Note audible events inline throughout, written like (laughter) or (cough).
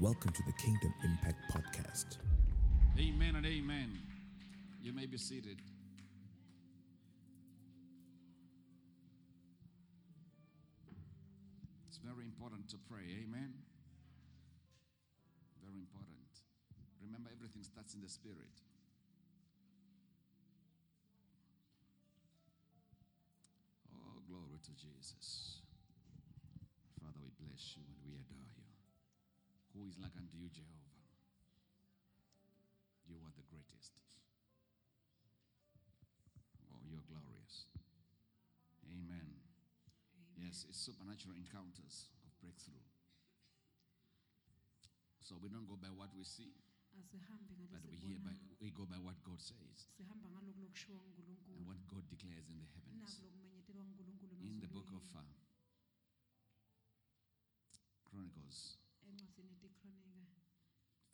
Welcome to the Kingdom Impact Podcast. Amen and amen. You may be seated. It's very important to pray. Amen. Very important. Remember, everything starts in the spirit. Oh, glory to Jesus. Father, we bless you and we adore you. Who is like unto you, Jehovah? You are the greatest. Oh, you're glorious. Amen. Yes, it's supernatural encounters of breakthrough. So we don't go by what we see, but we hear by we go by what God says sihamba ngalokhu lokushiwo and what God declares in the heavens. naku lokumenyetelwa nguNkulunkulu In the book of uh, Chronicles,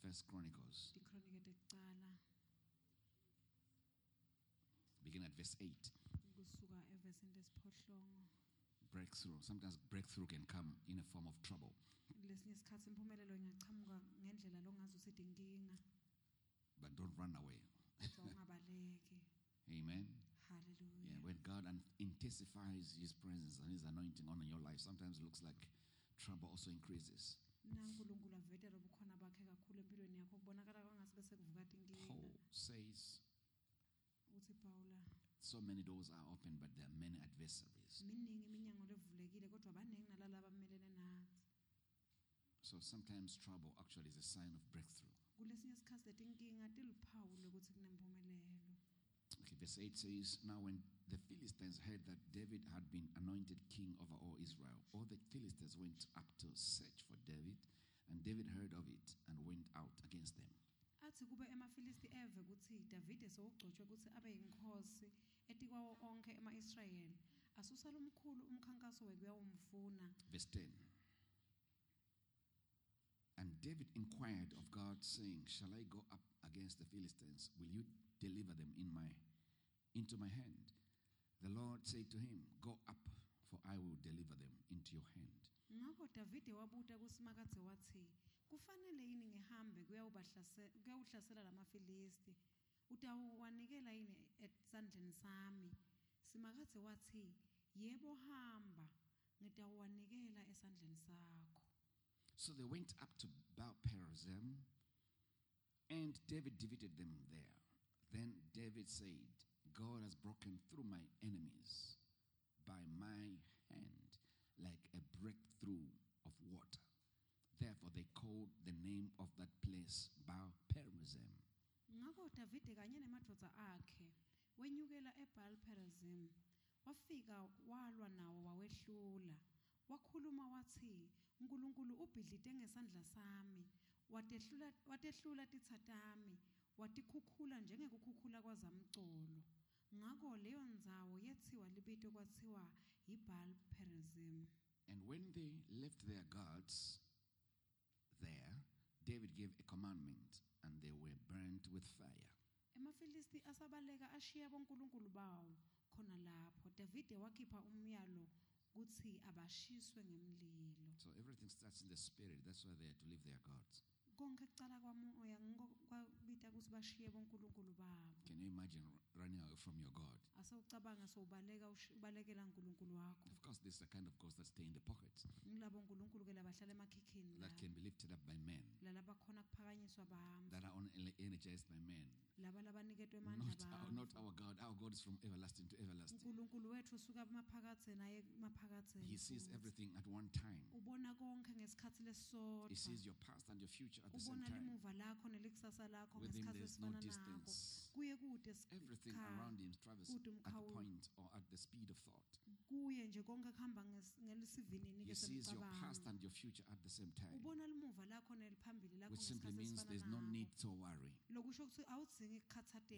First Chronicles, tekucala begin at verse 8. kusuka evesini lesiphohlongo Breakthrough. Sometimes breakthrough can come in a form of trouble. lesinye isikhathi impumelelo ingachamuka ngendlela longazi usithi inkinga But don't run away. kodwa ungabaleki (laughs) Amen. Yeah, haleluya when God un- intensifies His presence and His anointing on your life, sometimes it looks like trouble also increases. Na unkulunkulu ubukhona bakhe kakhulu empilweni yakho kubonakala kwangasi bese kuvukati Paul says so many doors are open, but there are many adversaries. miningi iminyango levulekile kodwa baningi nalala abamelene nathi So sometimes trouble actually is a sign of breakthrough. kulesinye isikhathi letinkinga tiluphawu lokuthi kunempumelelo Okay, verse 8 says, Now when the Philistines heard that David had been anointed king over all Israel, all the Philistines went up to search for David, and David heard of it and went out against them. athi kube emafilisti eve davide sowugcotshwe abe yinkosi etikwawo onke ema-israyeli umkhankaso wekuyawumfuna Verse 10. And David inquired of God, saying, Shall I go up against the Philistines? Will you deliver them in my into my hand? The Lord said to him, Go up, for I will deliver them into your hand. ngakho davide wabuta kusimakadze wathi kufanele yini ngihambe kuyawubahlase- kuyawuhlasela la mafilisti utawuwanikela yini esandleni sami simakadze wathi yebo hamba ngitawuwanikela esandleni sakho So they went up to Baal Perazim, and David defeated them there. Then David said, God has broken through my enemies by my hand like a breakthrough of water. Therefore, they called the name of that place Baal Perazim. ngakho davide kanye nemadvodza akhe wenyukela ebhal perazim wafika walwa nawo wawehlula wakhuluma wathi nkulunkulu ubhidlite ngesandla sami watehlula, watehlula titha tami watikhukhula njengekukhukhula kwazamcolo leyo ndzawo yethiwa libito kwathiwa perazim And when they left their gods there, David gave a commandment, and they were burnt with fire. emafilisti asabaleka ashiya bonkulunkulu bawo khona lapho davide wakhipha umyalo kuthi abashiswe ngemlilo So everything starts in the spirit. That's why they had to leave their gods. Konke kucala kwamoya kwabita ukuthi bashiye bonkulunkulu babo Can you imagine running away from your God? asewucabanga sowubaleka ush- ubalekela nkulunkulu wakho Of course, this is the kind of ghosts that stay in the pocket, ngilabo nkulunkulu ke labahlala emakhikhini that can be lifted up by men, khona kuphakanyiswa that are only energized by men. laba labaniketwe amandla Not our, not our God. Our God is from everlasting to everlasting. unkulunkulu wethu usuka maphakatheni aye maphakatheni He sees futhi. everything at one time. ubona konke ngesikhathi He lesisodwa sees your past and your future at the same time. limuva lakho nelikusasa With him, there's no distance. Kuye kude s- Everything around him travels at the point or at the speed of thought. kuye nje konke kuhamba nges- ngelisivinini He sees your past and your future at the same time, ubona limuva lakho neliphambili lakho which simply means there's no need to worry. lokusho ukuthi awudzingi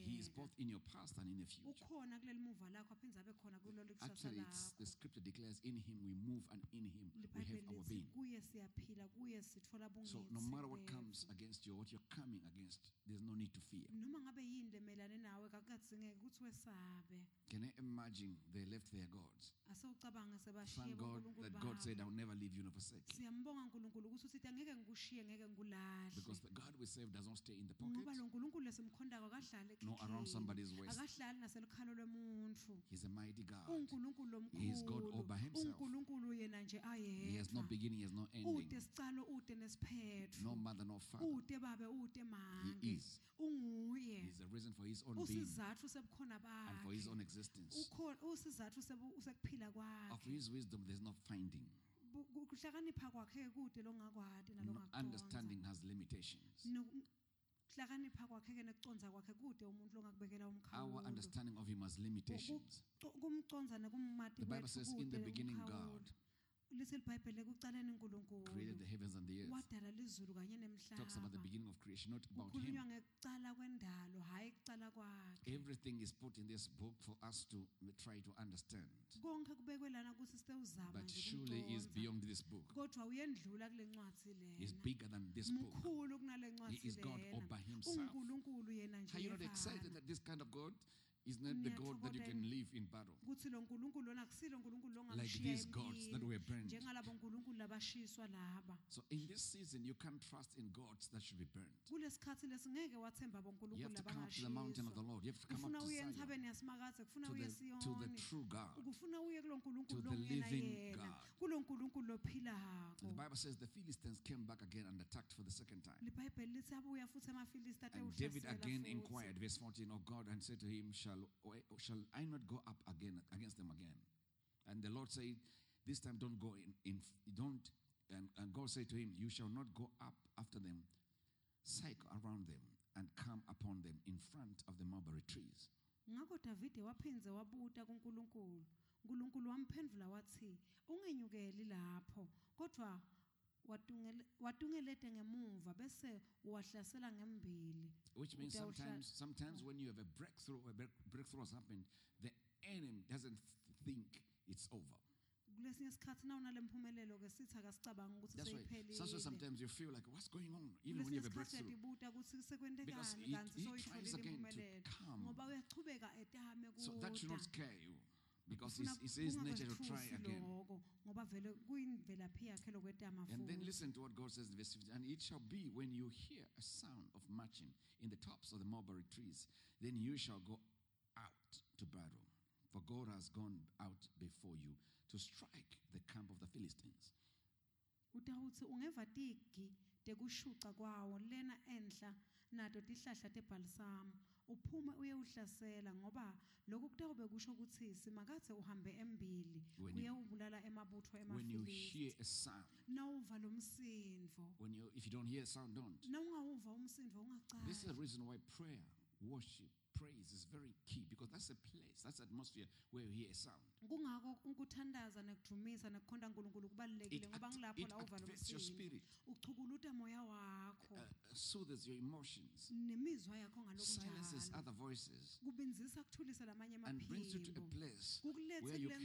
He is both in your past and in the future. ukhona kuleli muva lakho aphindze abe khona kulelo kusasa Actually, it's, the scripture declares, "In Him we move, and in Him we have our being." kuye siyaphila kuye sithola So, no matter what comes against you, what you're coming against, there's no need to fear. Noma ngabe yini lemelane nawe kakukadzingeki ukuthi wesabe Can you imagine they left their gods? asewucabanga sebashiye Thank God bonkulunkulu that God said, "I'll never leave you nor forsake you." siyambonga kankulunkulu ukuthi usithi angeke ngikushiye ngeke ngikulahle Because the God we serve does not stay in the ngoba pocket, lo nkulunkulu lesimkhondako akahlali nor around somebody's waist. akahlali naselikhalo lomuntu He's a mighty God. unkulunkulu He is God all by himself. unkulunkulu yena nje He has no ayedwa beginning, he has no ending. sicalo ude nesiphetho No mother, no father. ude babe ude He mange is. unguye He's the reason for his own being usizathu sebukhona and for his bakhe own existence. Ukho- usizathu sebu- sekuphila Of kwakhe his wisdom, there's no finding. Bu- ku- kuhlakanipha kwakhe kude longakwadi No nalongakuconza understanding has limitations. kuhlakanipha kwakhe ke nekuconza kwakhe kude umuntu longakubekela Our umkhawulo understanding of him has limitations. Ku- kumconza nekumati The Bible says, In the beginning. God lithi libhayibheli ekucaleni created the heavens and the earth. wadala lizulu kanye Talks about the beginning of creation, not about him. ngekucala kwendalo hhayi kucala kwakhe Everything is put in this book for us to try to understand. konke kubekwe lana ukuthi sitewuzama But surely is beyond this book. kodwa uyendlula kule ncwadi He's bigger than this book. He is God all by himself. unkulunkulu yena nje Are you not excited that this kind of God is not the God that you can live in battle? ukuthi lo nkulunkulu lona akusilo nkulunkulu Like these gods that were burned. njengalabo nkulunkulu labashiswa laba So in this season, you can't trust in gods that should be burned. kulesikhathi lesi ngeke wathemba You have to come up to the mountain of the Lord. You have to come up to uye Zion, entshabeni yasimakathe kufuna to the, to the true God. kufuna uye kulo nkulunkulu To the living God. The Bible says the Philistines came back again and attacked for the second time. libhayibheli lithi abuya futhi amafilisti And David again inquired, verse 14, of God and said to him, shall, shall I not go up again against them again? And the Lord said, This time don't go in, in don't and, and God said to him, You shall not go up after them, cycle around them, and come upon them in front of the mulberry trees. waphindze wabuta kunkulunkulu nkulunkulu wathi ungenyukeli lapho kodwa watungelete ngemuva bese uwahlasela ngembili Which means sometimes, sometimes oh. when you have a breakthrough, a break- breakthrough has happened, the enemy doesn't think it's over. kulesinye isikhathi na unale mphumelelo-ke sithi akasicabanga ukuthi That's why seyiphelile sometimes you feel like, what's going on? Even when you have a breakthrough. ukuthi Because sekwentekani he- kanti he soyitholile tries again to impumelelo come. ngoba uyachubeka etame So that should not scare you. Because Ufuna it's, it's his nature to try again. ngoba vele kuyimvelaphi yakhe lokwetama And then futhi listen to what God says in verse 15. And it shall be when you hear a sound of marching in the tops of the mulberry trees, then you shall go out to battle. For God has gone out before you to strike the camp of the Philistines. utawutsi ungeva tigi tekushuca kwawo lena enhla nato tihlahla tebhalisamu uphume uye uhlasela ngoba lokhu kutawube kusho kutsi simakatse uhambe embili When you- ubulala emabutho When you emafilisti hear a sound, nawuva lo msindvo when you if you don't hear a sound, don't. nawungawuva umsindvo This is the reason why prayer, worship, praise is very key because that's a place, that's atmosphere where you hear a sound. Kungako ukuthandaza nekudumisa nekukhonda nkulunkulu It, kubalulekile ngoba ngilapho la uva lo your spirit, uchukuluta moya wakho. Uh, soothes your emotions, nemizwa yakho silences ngalokunjalo other voices, kubinzisa kuthulisa lamanye and brings you to a amaphimbo. place where you kule can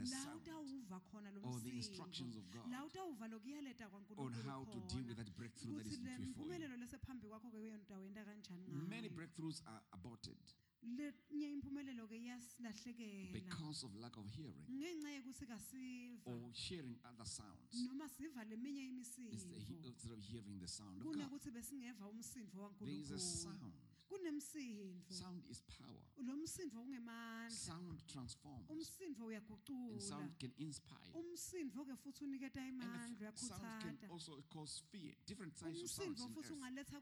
ndzawo la utawuva khona lo or the instructions of God la utawuva lokuyaleta on kwankulunkulu how to deal with khona. that breakthrough that is ukuthi le mphumelelo lesephambi kwakho-ke kanjani ngayo breakthroughs are aborted lenye impumelelo-ke iyasilahlekela because of lack of hearing ngenxa yekuthi kasiva or hearing other sounds. Noma siva leminye instead of hearing the sound of God. kunekuthi besingeva umsindvo There is a sound. Kunemsindvo Sound is power. lo msindvo ungemandla Sound transforms. umsindvo And uyagucula sound can inspire. umsindvo-ke futhi uniketa And imandla the f- sound can uyakhuthata also cause fear. Different types of sounds. umsindvo in futhi earth. ungaletha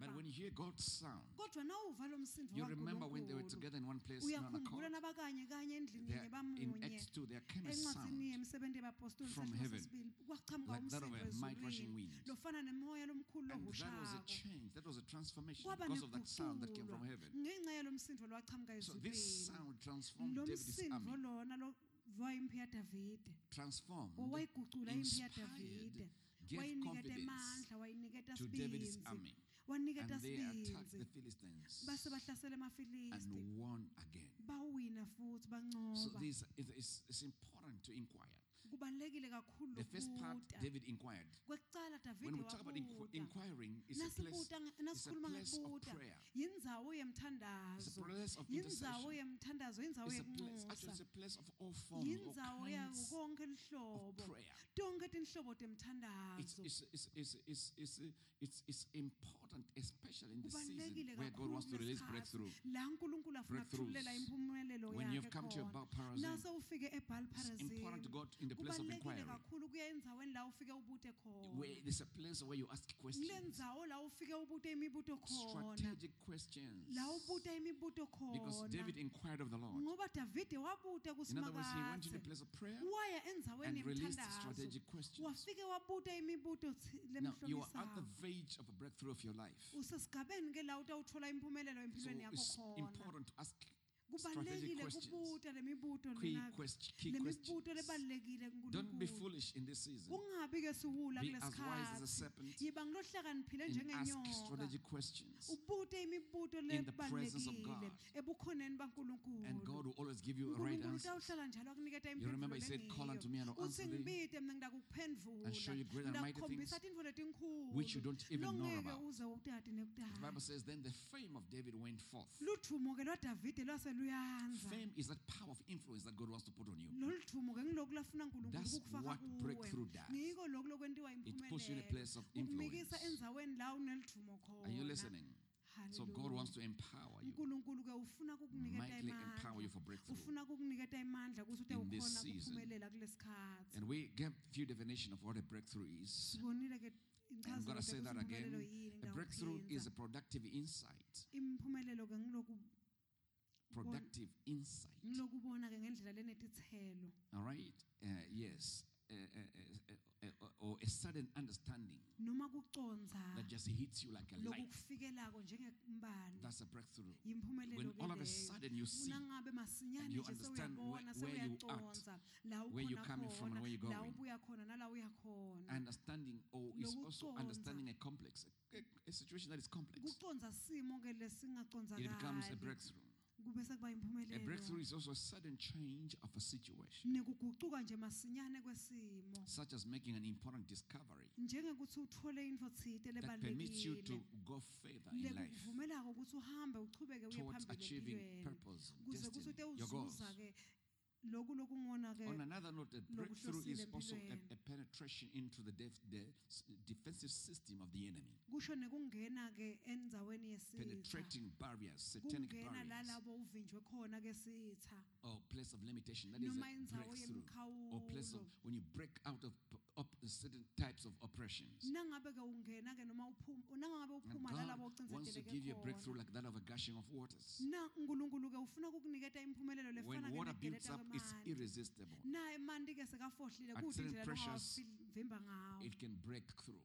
But when you hear God's sound, kodwa nawuva lo msindvo you remember when they were together in one place in one uyakhumbula accord. nabakanye kanye endlini There, yinye in bamunye Acts 2, there came a encwadzini sound yemisebenti yabapostoli from heaven, like that of a might rushing wind. lofana nemoya lomkhulu And that was a lohushako change. That was a transformation kwaba because of that sound that came from heaven. ngenxa yalo msindvo lowachamuka So this ezulwini. sound transformed lo David's msindvo army. lona lovwa impi yadavide Transformed, owayigucula inspired, gave wayiniketa confidence emandla wayiniketa to David's sibinzi army. waniketa And they attacked the sibinzi Philistines. Base bahlasela and won again. bawina futhi So bancoba this is it's, it's important to inquire. Kubalulekile kakhulu The first part, David inquired. When we talk about inqu- inquiring, it's a place, it's a place of prayer. yindzawo It's a yemthandazo place of yindzawo yemthandazo yindzawo It's a place, actually, it's yekunxusa a place of all forms, all yindzawo yawo kinds konke of lihlobo prayer. tonke tinhlobo temthandazo important, especially in the season where God wants to release breakthrough. la unkulunkulu afuna Breakthroughs. When you've come to khona about Perazim, nase ufike ebhal it's important to go in the place of inquiry, kakhulu kuya endzaweni la ufike ubute where there's a place where you ask questions, ndzawo la ufike ubute imibuto khona strategic questions. la ubuta imibuto Because David inquired of the Lord. ngoba davide wabuta In other words, he went to the place of prayer and released strategic questions. wafike wabuta imibuto tsi- Now, you are at the verge of a breakthrough of your life. Usesigabeni ke la utawuthola impumelelo So it's important to ask kubalulekile kubuta lemibuto key, lena- quest- lemibuto lebalulekile Don't be foolish in this season. kungabi ke siwula Be as wise as a kulesikhathi serpent yiba ngilohlakaniphile ask njengenyoka strategic questions. ubute imibuto in the presence of lebalulekile God. ebukhoneni And God bankulunkulu will always give you a right unkulunkulu utawuhlala njalo akuniketa You remember he said, "Call unto me and I'll uthi answer thee ngibite mina ngidakuphendvula and show you great and mighty things tintfo letinkhulu which you don't even know longeke about." uze utati The nekutali Bible says, Then the fame of David went forth. ke lwadavide lwase luyanza Fame is that power of influence that God wants to put on you. lolu dumo ke ngiloku lafuna nkulunkulu That's what kuwe breakthrough does. ngiko loku lokwentiwa It puts you in a place of influence. endzaweni la uneludumo khona Are you listening? So God wants to empower you, mightily empower you for breakthrough. ufuna kukuniketa imandla kuthi ute in this season. And we gave a few definition of what a breakthrough is. I'm going to say that again. A breakthrough is a productive insight. Imphumelelo ke ngiloku Productive insight. ngilokubona ke ngendlela lenetitselo All right? Uh, yes. Uh, uh, uh, uh, uh, or a sudden understanding noma that just hits you like a light. That's a breakthrough. When all of a sudden you see masinyane and you understand where- where you la where you're coming from and where you're la going. ubuya khona nala uya khona understanding or is also understanding a complex, a, a situation that is complex. kucondza simo ke It becomes a breakthrough. A breakthrough is also a sudden change of a situation, nekugucuka nje masinyane kwesimo. such as making an important discovery njengekuthi uthole intfo tsite that permits you to go further in life lekuvumelako ukuthi uhambe uchubeke uye towards achieving purpose, destiny, your goals. Uzuza ke loku lokungona ke On another note, a breakthrough is also a, a penetration into the, def, the defensive system of the enemy, kusho nekungena ke endzaweni penetrating barriers, satanic kungena barriers, lalabo uvinjwe khona ke sitha. Or place of limitation. That is noma a indzawo breakthrough. or place of when you break out of p- up certain types of oppressions. nangabe ke ungena ke noma uphuma nangabe And God wants to give you a breakthrough like that of a gushing of waters. na unkulunkulu ke ufuna kukuniketa imphumelelo When water builds up, it's irresistible. na emanti ke sekafohlile At certain pressures, It can break through.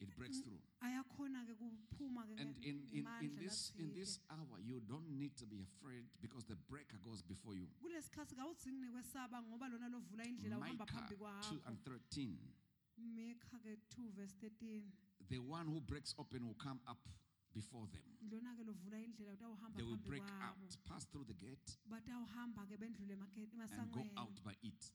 It breaks through. ayakhona ke kuphuma ke And in, in, in this in this hour, you don't need to be afraid because the breaker goes before you. kulesikhathi kawudzingi nekwesaba ngoba lona lovula indlela uhamba Micah 2 and 13. mika ke 2 verse 13 The one who breaks open will come up before them. lona ke lovula indlela utawuhamba They will break out, pass through the gate, batawuhamba ke bendlule emageti- and go out by it.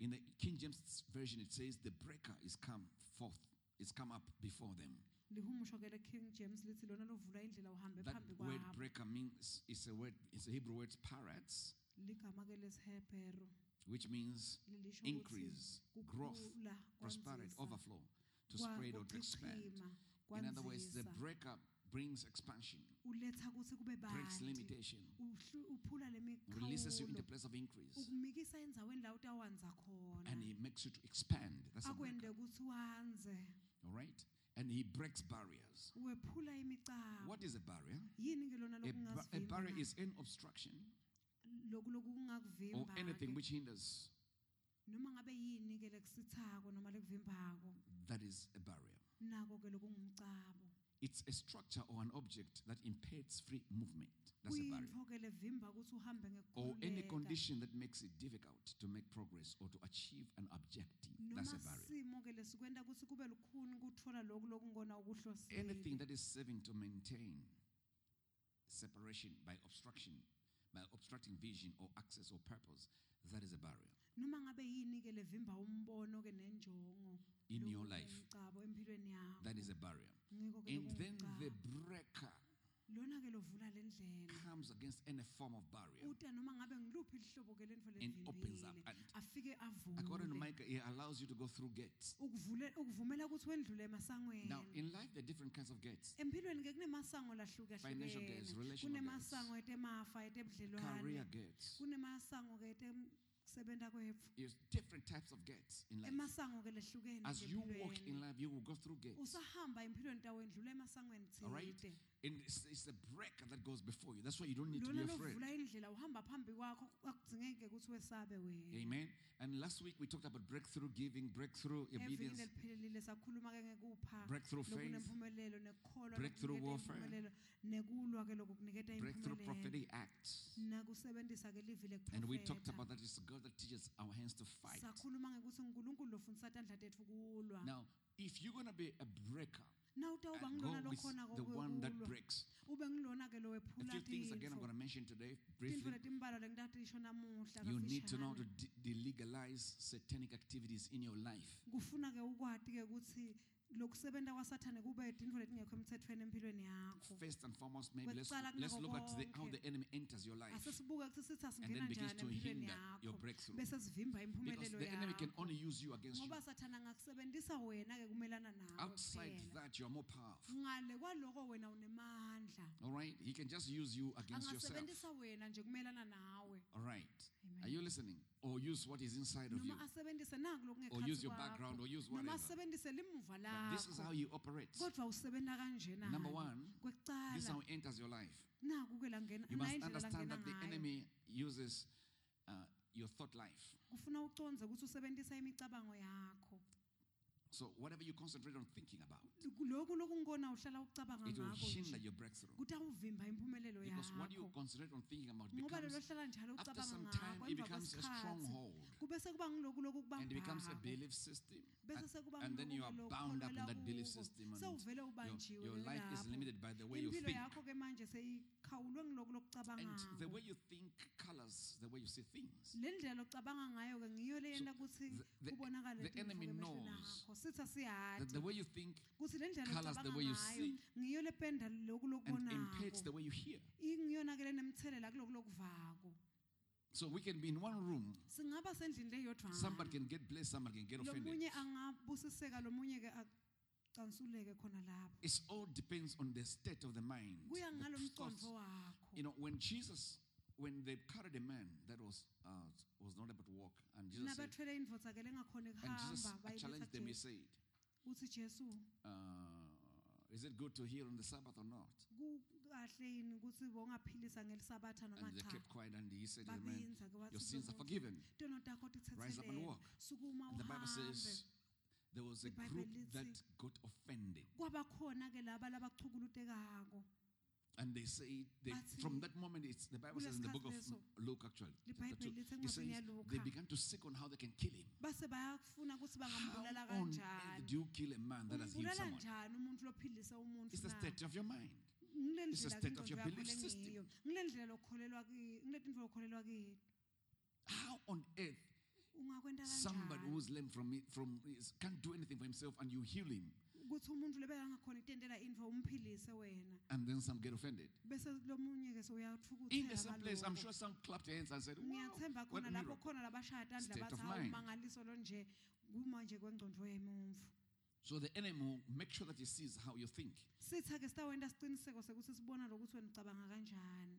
In the King James Version, it says, The breaker is come forth, is come up before them. lihumusho ke le-king james lithi lona lovula indlela uhambe That word breaker means it's a word, it's a Hebrew word parats, ligama ke lesihebheru which means increase, growth, prosperity, overflow, to spread or to expand. In other words, the breaker brings expansion, uletha ukuthi kube breaks limitation, uhlu- uphula le releases you in the place of increase, ukumikisa endzaweni la utawanza and he makes you to expand. That's a breaker. All right? And he breaks barriers. What is a barrier? yini ke lona A, ba- a barrier is an obstruction or anything which hinders. noma ngabe yini ke lekusithako noma lekuvimbako That is a barrier. Nako ke lokungumcabo It's a structure or an object that impedes free movement. That's a barrier. kuyintfo ke levimba ukuthi uhambe Or any condition that makes it difficult to make progress or to achieve an objective. That's a barrier. simo ke lesikwenta ukuthi kube lukhuni kutfola loku lokungona ukuhlosile Anything that is serving to maintain separation by obstruction, by obstructing vision or access or purpose, that is a barrier. Noma ngabe yini ke levimba umbono ke nenjongo in your life. kuyimicabo empilweni yakho That is a barrier. And then the breaker lona ke lovula le comes against any form of barrier uta noma ngabe ngiluphi ihlobo ke lentfo and opens up. And according to Micah, it allows you to go through gates. ukuvule ukuvumela ukuthi wendlule emasangweni Now, in life, there are different kinds of gates empilweni ke kunemasango Financial gates, relational etemafa career gates. Kwetfu There's different types of gates in life. emasango ke lehlukene As you walk in empilweni life, you will go through gates. usahamba empilweni tawendlula emasangweni All right? tsite it's, it's a breaker that goes before you. That's why you don't need to be afraid. lovula indlela uhamba phambi kwakho akudzingeke ukuthi wesabe wena Amen. And last week we talked about breakthrough giving, breakthrough obedience, breakthrough faith, breakthrough warfare, impumelelo nekulwa ke lokukuniketa breakthrough prophetic acts. nakusebenzisa ke livi And we talked about that it's God that teaches our hands to fight. sakhuluma ngekuthi unkulunkulu lofundisa tandla tetfu kulwa Now, if you're going to be a breaker, and ngilona go the one that breaks. A few things again I'm going to mention today briefly. You need to know to delegalize satanic activities in your life. Kufuna ke ukwati ke ukuthi lokusebenta kwasathane kube tintfo letingekho emtsetfweni empilweni yakho First and foremost, maybe let's, Kwekucala let's kunako look at the, how konke. the enemy enters your life asesibuke sithi and asingena then begins njani to empilweni hinder your yakho breakthrough. bese sivimba Because the enemy can yakho only use you against you. ngoba sathana angakusebentisa wena ke kumelana nawe Outside kuphela that, you are more powerful. ngale kwaloko wena unemandla All right? He can just use you against yourself. angasebentisa wena nje kumelana nawe All right? Are you listening? Or use what is inside of you. noma asebentise naku Or use your background or use whatever. But this is how you operate. kodwa usebenta kanjena Number one, This is how it enters your life. You must understand that the enemy uses uh, your thought life. kufuna uconze ukuthi usebentisa imicabango yakho So whatever you concentrate on thinking about, lokhu lokungibona uhlala ucabanga it will hinder your breakthrough. kutawuvimba impumelelo Because what you yakho concentrate on thinking about ngoba lelo becomes, hlala njalo after ucabanga some ngakho time, it emva becomes a kwesikhathi stronghold. kube sekuba lokhu And it becomes a kubambako belief system. bese And, sekuba and then you are bound up in that belief system. And sewuvele your, ubanjiwe your life is lapho. limited by the way you impilo think. yakho ke manje seyikhawulwe And the way you think colors the way you see things. le ndlela ocabanga ngayo ke ngiyo le yenta ukuthi the- the- kubonakale the enemy knows akho sithi That the way you think kutsi le ndlela colours the way you see ngiyo lependa loku and impacts the way you hear. ingiyona ke lenemthelela kulokhu lokuvako So we can be in one room. Somebody can get blessed, somebody can get offended. lomunye angabusiseka lomunye ke acansuleke khona lapho It all depends on the state of the mind. the. You know, when Jesus, when they carried a man that was uh, was not able to walk, and Jesus said, nabathwele indvodza ke lengakhoni and Jesus challenged them, he said, uh, "Is it good to heal on the Sabbath or not?" kukahle yini ukuthi bongaphilisa ngelisabatha noma And they kept quiet, and he said, man, "Your sins are forgiven." Rise up and walk. And the Bible says there was a group that got offended, and they say they, from that moment, it's the Bible says in the book of Luke actually, chapter two, it says they began to seek on how they can kill him. base bayafuna ukuthi How on earth do you kill a man that has healed someone? njani umuntu lophilisa umuntu It's the state of your mind. It's the state of your belief system. lengiyo ngile ndlela okholelwa ki ngile tintfo okholelwa ki How on earth somebody who's lame from it, from is, can't do anything for himself and you heal him, ukuthi umuntu lebekangakhona ikutentela intfo umphilise wena and then some get offended? bese lomunye ke In the same place, I'm sure some clapped their hands and said, "Wow, ngiyathemba khona lapho miracle!" khona labashaya tandla State bathi of hawu mind. mangaliso lo nje kumanje kwengcondvo yemuntfu So the enemy will make sure that he sees how you think. sitha ke sitawenta siciniseko sekuthi sibona lokuthi wena ucabanga kanjani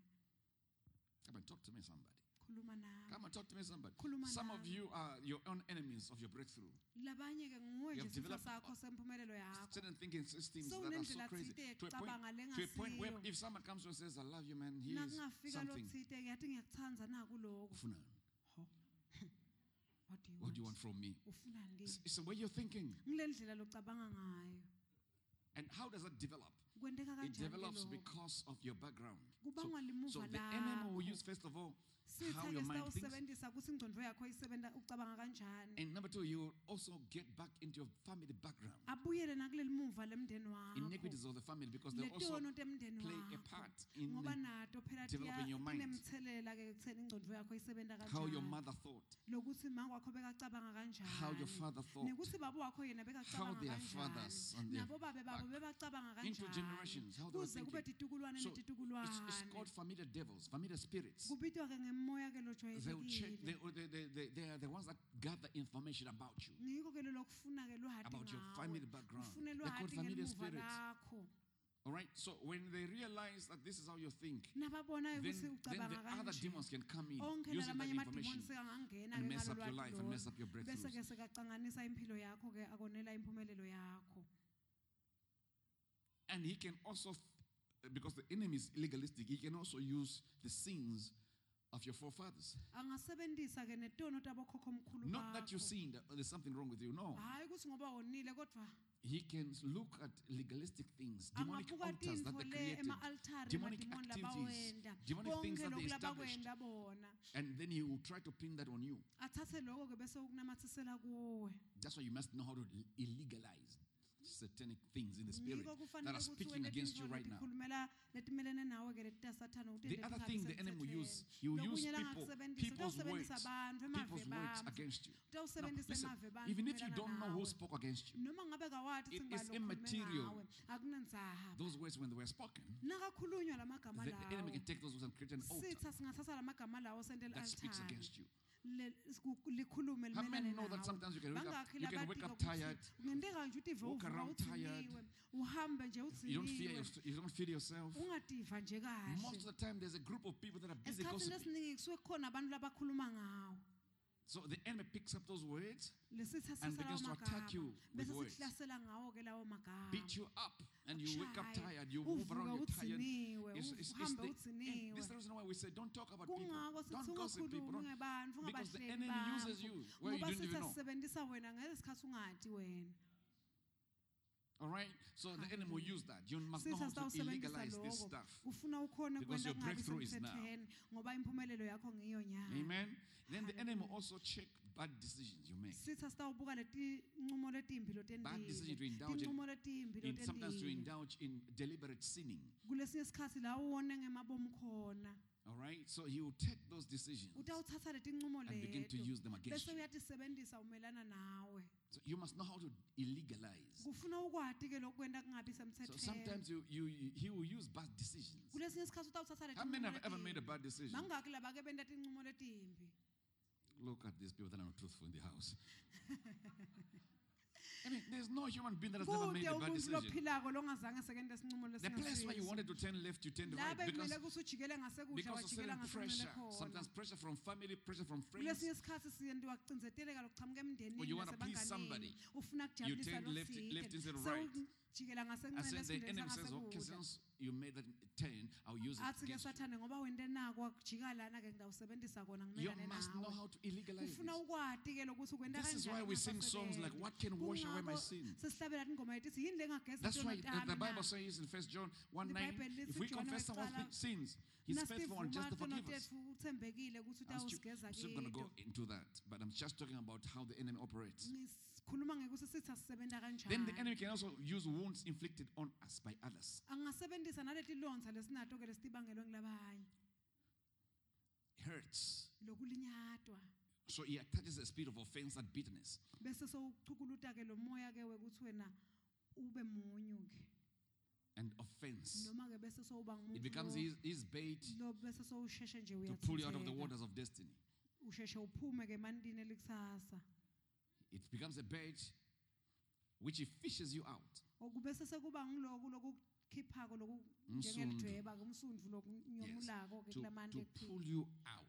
Come and talk to me, somebody. Come and talk to me, somebody. Some of you are your own enemies of your breakthrough. labanye ke nguwe You have developed- sakho sempumelelo yakho Certain thinking systems that are so crazy to a point, to a point where if someone comes to you and says, "I love you, man," here's nakungafika something. lotsite yathi ngiyakutsandza naku lokhu Ufunani? (laughs) what do you What do you want from me? It's, it's the way you're thinking. ngile ndlela locabanga ngayo And how does that develop? It develops because of your background. So, so the enemy will use, first of all, how your mind thinks. ukuthi ingcondvo yakho isebenta ucabanga kanjani. And number two, you also get back into your family background. abuyele nakuleli muva lemndeni wakho. Iniquities of the family because they also play a part in ngoba nato phela developing your mind. tinemthelela-ke ekutheni ingcondvo yakho isebenta how your mother thought, lokuthi mangu wakho bekacabanga how your father thought, nekuthi baba wakho yena how their fathers and their nabo babe babo bebacabanga into generations, how they were thinking. So it's, it's called familiar devils, familiar spirits. kubitwa-ke ngemoya-ke They'll check, they, lojwayelekile they, they, they, they are the ones that gather information about you, ngiko-ke lolokufuna-ke lwati about your family background. ufune They're called familiar spirits. lakho All right. So when they realize that this is how you think, then, then the other demons can come in using that information and mess up your life and mess up your breakthroughs. bese-ke sekacanganisa impilo yakho-ke akonela impumelelo yakho And he can also, because the enemy is legalistic, he can also use the sins of your forefathers. angasebenzisa-ke netono tabokhokho mkhulu Not that you're seeing that there's something wrong with you. No. hhayi ukuthi ngoba wonile kodwa He can look at legalistic things, demonic angabuka altars that tintfo they le created, ema-altari demonic activities, labawenda demonic things konke that they loku established. labakwenda bona and then he will try to pin that on you. athathe lokho-ke bese ukunamathisela kuwe That's why you must know how to illegalize satanic things in the spirit that are speaking against you right now. letikhulumela letimelene nawe-ke letitasathane ukuthi The other thing the enemy will use, he will use people, people's words, people's words against you. Now, listen, even if you don't know who spoke against you, noma ngabe kawati It is immaterial. those words when they were spoken, the, the enemy can take those words and create an altar sitha singathatha la magama lawo sente that speaks against you. Le- siku- likhulume How many know that sometimes you can wake up, you can wake up tired, kungenteka nje utive walk around tired. uhambe nje you don't your, you don't feel yourself. ungativa nje Most of the time, there's a group of people that are busy esikhathini gossiping. esiningi kusuke kukhona abantu labakhuluma ngawo So the enemy picks up those words, And begins to attack you with words. sikuhlasela ngawo-ke lawo beat you up, and you wake up tired. You move around, you're tired. It's, it's, it's the, this is the reason why we say don't talk about people. Don't gossip people. Don't, because the enemy uses you where you didn't even know. asisebenzisa wena ngeke sikhathi ungati wena All right? So the enemy will use that. You must know how to illegalize this stuff. Because your breakthrough is now. semthethweni ngoba impumelelo yakho ngiyo nyana Amen. Then the enemy will also check bad decisions you make. sitha sitawubuka letincumo letimbi Bad decision to indulge in- In, sometimes to indulge in deliberate sinning. Kulesinye sikhathi la uwone ngemabomu khona All right? So he will take those decisions utawutsatsa letincumo and begin to leto use them against bese you. uyatisebenzisa umelana nawe So you must know how to illegalize. kufuna ukwati-ke lokwenta kungabi So semthethweni sometimes you, you, he will use bad decisions. kulesinye sikhathi utawutsatsa How many have ever made a bad decision? bangaki labake benta tincumo letimbi Look at these people that are not truthful in the house. (laughs) I mean, there's no human being that has never made a bad decision. lophilako longazange sekente sincumo The place where you wanted to turn left, you turn right because, bekumele kuthi ujikele ngasekudla because of certain pressure. Sometimes pressure from family, pressure from friends. kulesinye sikhathi siyentiwa kucinzeteleka lokuchamuka Or emndenini you wanna please somebody. You turn left- left instead of right. Sewujikela And ngasencele the esifundeni enemy says, okay, since you made that turn, I'll use it against you. sathane ngoba wente nako akujika lana-ke ngidawusebenzisa kona You must know how to illegalize this. ufuna ukwati-ke lokuthi ukwenta This is why we sing songs like, What can wash away my sin? sesihlabela tingoma yetithi yini lengageza That's why the Bible says in First John 1 9, if we confess our sins, He's faithful and just to forgive us. uthembekile ukuthi I'm still, I'm going to go into that, but I'm just talking about how the enemy operates. Khuluma ngekuthi sithi asisebenta Then the enemy can also use wounds inflicted on us by others. angasebentisa naletilonza lesinato-ke lesitibangelwe ngilabanye Hurts. So he attaches a spirit of offense and bitterness. bese sowuchukuluta-ke lo moya-ke wekuthi wena ube munyu-ke And offense. noma-ke bese sowuba It becomes his, his bait lo bese sowusheshe nje to pull you out of the waters of destiny. It becomes a bait which he fishes you out. okubese sekuba ngiloku lokukhiphako loku Umsundu. njengelidweba-ke umsundvu Yes. lokunyomulako-ke To, kulamandla to ekuphila pull you out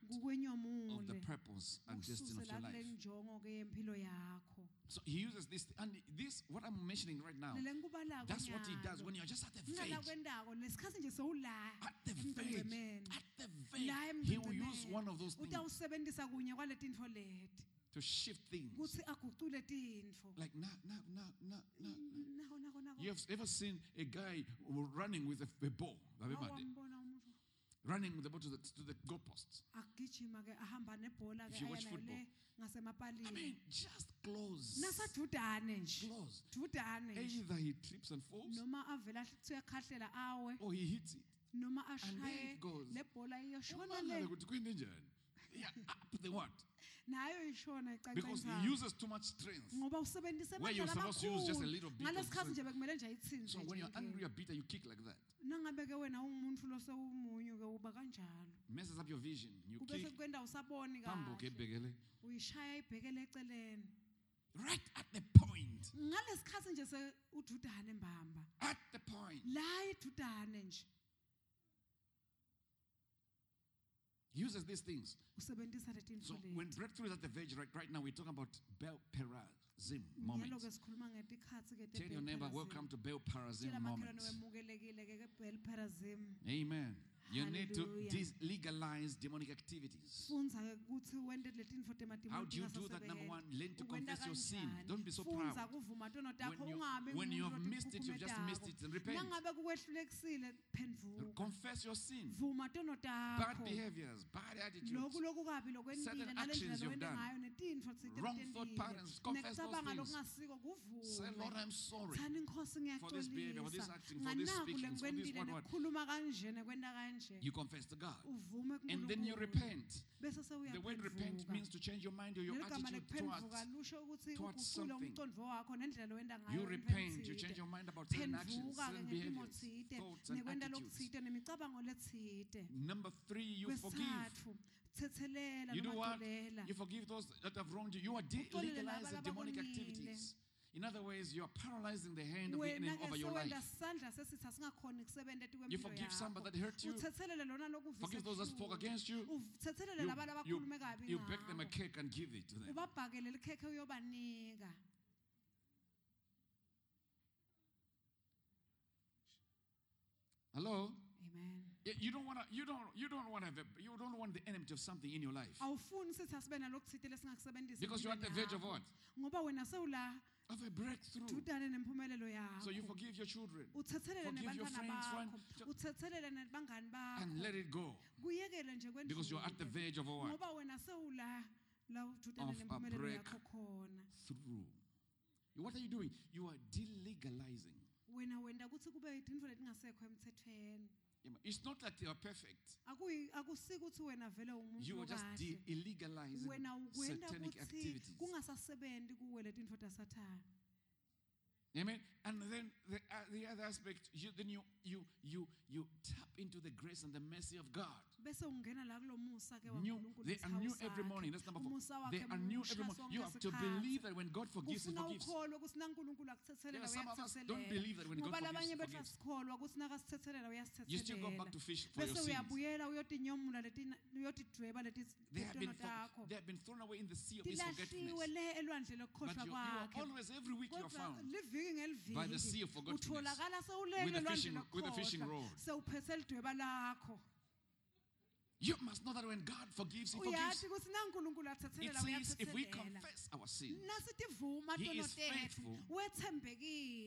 of the purpose and destiny of your kule yempilo yakho So he uses this, and this, what I'm mentioning right now, that's what he does when you're just at the verge. kwendako lesikhathi nje sewula At the verge. At the verge. He will use one of those things utawusebentisa kunye kwaletinfo leti to shift things. kutsi agucule tintfo Like, nah, nah, nah, nah, nah. nako mm, You have ever seen a guy running with a, a bow? Have you heard it? Awambona umuntu running with the ball to the, to the goalposts. agijima ke ahamba nebhola If you watch football. I mean, just close. Close. Either he trips and falls noma avela uyakhahlela awe or he hits it. And there it goes. le bhola iyoshona Umangala le ukuthi kwinde njani? Yeah, up the what? Nayo ishona Because he uses too much strength. ngoba Where you're supposed to use just a little bit of strength. nje bekumele nje ayithinze So when you're angry or bitter, you kick like that. nangabe ke wena umuntu losewumunyu ke uba kanjalo Messes up your vision. You kube kick. sekwenda usaboni Phambuke ebhekele. uyishaya ibhekele eceleni Right at the point. ngalesikhathi nje se ududane mbamba At the point. la idudane nje He uses these things. So when breakthrough is at the verge, right, right now we're talking about Bel Perazim yalo moments. ke sikhuluma ngetikhatsi ke Tell your neighbor, welcome to Bel Perazim moments. wemukelekile ke ke perazim Amen. You need to legalize demonic activities. fundza ke ukuthi wente letinfo How do you do that? Number one, learn to confess your sin. Don't be so proud. fundza kuvuma tono takho When you, when you have missed it, you've just missed it and repent. nangabe kukwehlulekisile phendvuka Confess your sin. Bad behaviors, bad attitudes, loku lokukabi lokwentile certain actions you've done, ngayo netintfo wrong thought patterns, confess those things. Say, Lord, I'm sorry. for this behavior, for this acting, for this speaking, for this what, what. Nekhuluma kanje nekwenta kanje You confess to God. And then you repent. The word repent means to change your mind or your attitude towards. towards something. umcondvo wakho nendlela wenda ngayo You repent, you change your mind about certain actions, certain behaviors, thoughts, and attitudes. lokutsite nemicabango letsite Number three, you forgive. You do what? You forgive those that have wronged you. You are de- legalizing demonic activities. In other words, you are paralyzing the hand of the enemy over your life. sewenda sandla sesithi asingakhoni kusebenta You forgive somebody that hurt you. uthethelele lona Forgive those that spoke against you. uthethelele You, you, labakhulume kabi you bake them a ngakho. cake and give it to them. ubabhakele likhekhe uyobanika Hello? You don't want to. You don't. You don't want to have. A, you don't want the enemy have something in your life awufuni sithi asibe nalokuthile lesingakusebenzisa because you're at the verge of what? ngoba wena sewula Of a breakthrough. nempumelelo So you forgive your children Forgive your nebantwana friends, bakho friend- uthethelele nebangani and let it go kuyekele nje because you're at the verge of a what? ngoba wena sewula la ududane Of a nempumelelo yakho break. khona Through. What are you doing? You are delegalizing. wena wenda ukuthi kube tintfo letingasekho emthethweni It's not like you are perfect. Akuyi- akusiki ukuthi wena vele umuntu You are just de- illegalizing satanic activities. kungasasebenti kuwe letintfo tasathane Amen. And then the, uh, the other aspect, you, then you you you you tap into the grace and the mercy of God. Bese ungena la kulo musa ke New, they are new every morning. That's number four. They are new every morning. You have to believe that when God forgives, He forgives. ukholwa ukuthi nankulunkulu akuthethelela Yeah, some of us don't believe that when God forgives, He forgives. asikholwa ukuthi nakasithethelela You still go back to fish for your sins. uyabuyela uyotinyomula leti- uyotidweba leti- They have been letono they have been thrown away in the sea of His forgetfulness. But you, you are always every week you are found by the sea of forgetfulness with a fishing with a fishing rod. Sewuphethe lidweba lakho You must know that when God forgives, He forgives. uyathi ukuthi nankulunkulu It says if we confess our sin nasitivuma He is faithful